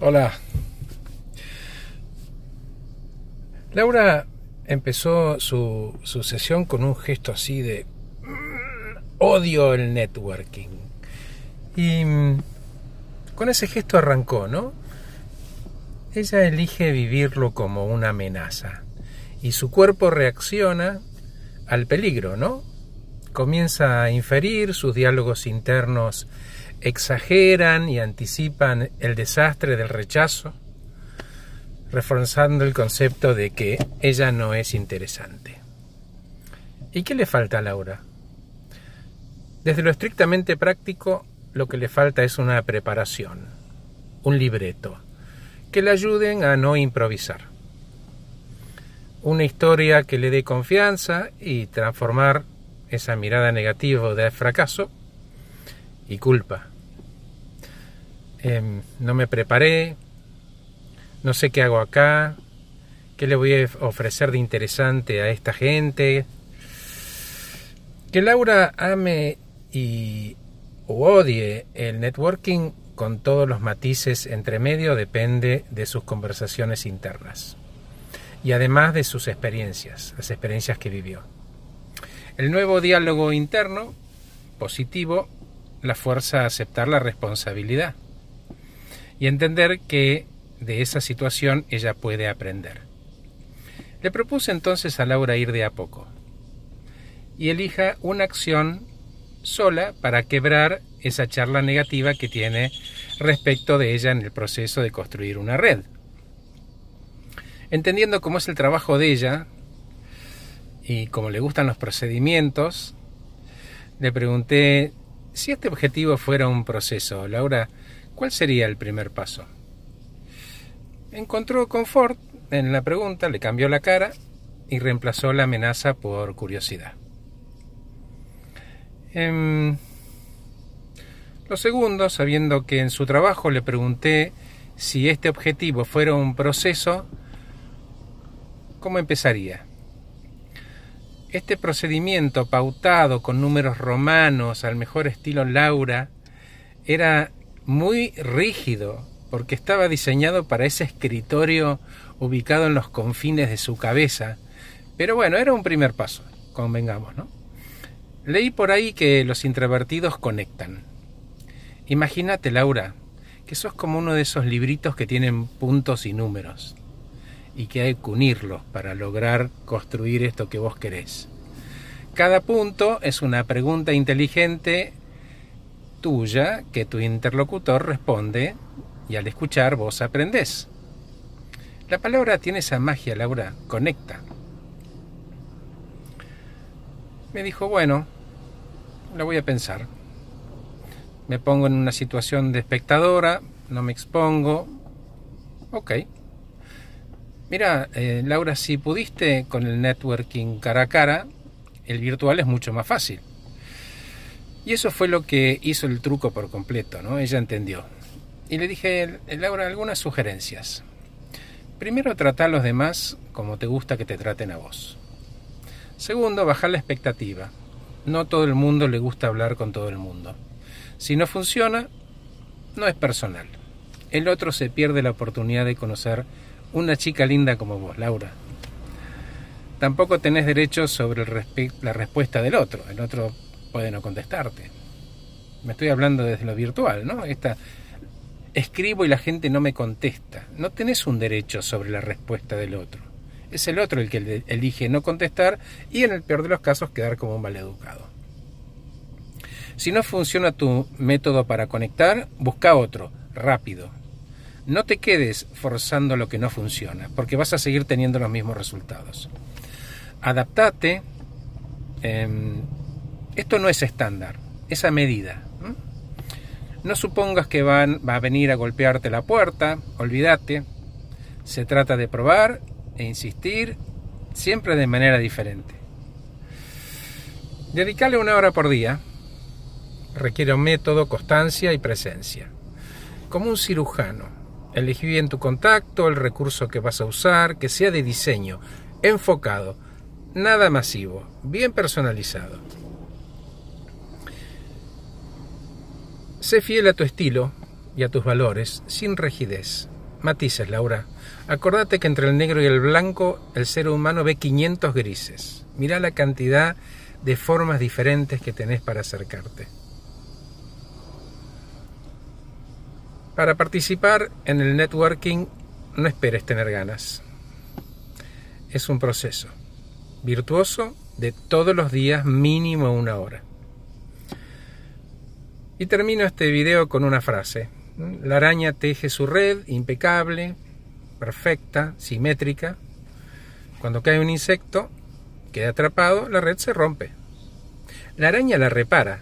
Hola. Laura empezó su, su sesión con un gesto así de "Mm, odio el networking. Y mm, con ese gesto arrancó, ¿no? Ella elige vivirlo como una amenaza y su cuerpo reacciona al peligro, ¿no? Comienza a inferir, sus diálogos internos exageran y anticipan el desastre del rechazo, reforzando el concepto de que ella no es interesante. ¿Y qué le falta a Laura? Desde lo estrictamente práctico, lo que le falta es una preparación, un libreto, que le ayuden a no improvisar. Una historia que le dé confianza y transformar esa mirada negativa de fracaso y culpa. Em, no me preparé, no sé qué hago acá, qué le voy a ofrecer de interesante a esta gente. Que Laura ame y odie el networking con todos los matices entre medio depende de sus conversaciones internas y además de sus experiencias, las experiencias que vivió. El nuevo diálogo interno, positivo, la fuerza a aceptar la responsabilidad y entender que de esa situación ella puede aprender. Le propuse entonces a Laura ir de a poco y elija una acción sola para quebrar esa charla negativa que tiene respecto de ella en el proceso de construir una red. Entendiendo cómo es el trabajo de ella y cómo le gustan los procedimientos, le pregunté si este objetivo fuera un proceso, Laura, ¿cuál sería el primer paso? Encontró confort en la pregunta, le cambió la cara y reemplazó la amenaza por curiosidad. Eh, lo segundo, sabiendo que en su trabajo le pregunté si este objetivo fuera un proceso, ¿cómo empezaría? Este procedimiento pautado con números romanos al mejor estilo Laura era muy rígido porque estaba diseñado para ese escritorio ubicado en los confines de su cabeza. Pero bueno, era un primer paso, convengamos, ¿no? Leí por ahí que los introvertidos conectan. Imagínate, Laura, que sos como uno de esos libritos que tienen puntos y números y que hay que unirlos para lograr construir esto que vos querés. Cada punto es una pregunta inteligente tuya que tu interlocutor responde y al escuchar vos aprendés. La palabra tiene esa magia, Laura, conecta. Me dijo, bueno, la voy a pensar. Me pongo en una situación de espectadora, no me expongo. Ok. Mira, eh, Laura, si pudiste con el networking cara a cara, el virtual es mucho más fácil. Y eso fue lo que hizo el truco por completo, ¿no? Ella entendió. Y le dije, Laura, algunas sugerencias. Primero, trata a los demás como te gusta que te traten a vos. Segundo, bajar la expectativa. No todo el mundo le gusta hablar con todo el mundo. Si no funciona, no es personal. El otro se pierde la oportunidad de conocer una chica linda como vos, Laura. Tampoco tenés derecho sobre la respuesta del otro. El otro puede no contestarte. Me estoy hablando desde lo virtual, ¿no? Esta, escribo y la gente no me contesta. No tenés un derecho sobre la respuesta del otro. Es el otro el que elige no contestar y en el peor de los casos quedar como un maleducado. Si no funciona tu método para conectar, busca otro, rápido. No te quedes forzando lo que no funciona, porque vas a seguir teniendo los mismos resultados. Adaptate. Eh, esto no es estándar, es a medida. No supongas que van, va a venir a golpearte la puerta, olvídate. Se trata de probar e insistir siempre de manera diferente. Dedicarle una hora por día requiere un método, constancia y presencia. Como un cirujano, elegí bien tu contacto, el recurso que vas a usar, que sea de diseño, enfocado, nada masivo, bien personalizado. Sé fiel a tu estilo y a tus valores sin rigidez. Matices, Laura. Acordate que entre el negro y el blanco el ser humano ve 500 grises. Mira la cantidad de formas diferentes que tenés para acercarte. Para participar en el networking no esperes tener ganas. Es un proceso virtuoso de todos los días mínimo una hora. Y termino este video con una frase. La araña teje su red impecable, perfecta, simétrica. Cuando cae un insecto, queda atrapado, la red se rompe. La araña la repara,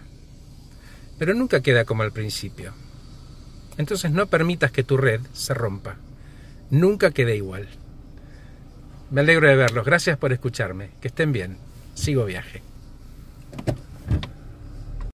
pero nunca queda como al principio. Entonces no permitas que tu red se rompa. Nunca quede igual. Me alegro de verlos. Gracias por escucharme. Que estén bien. Sigo viaje.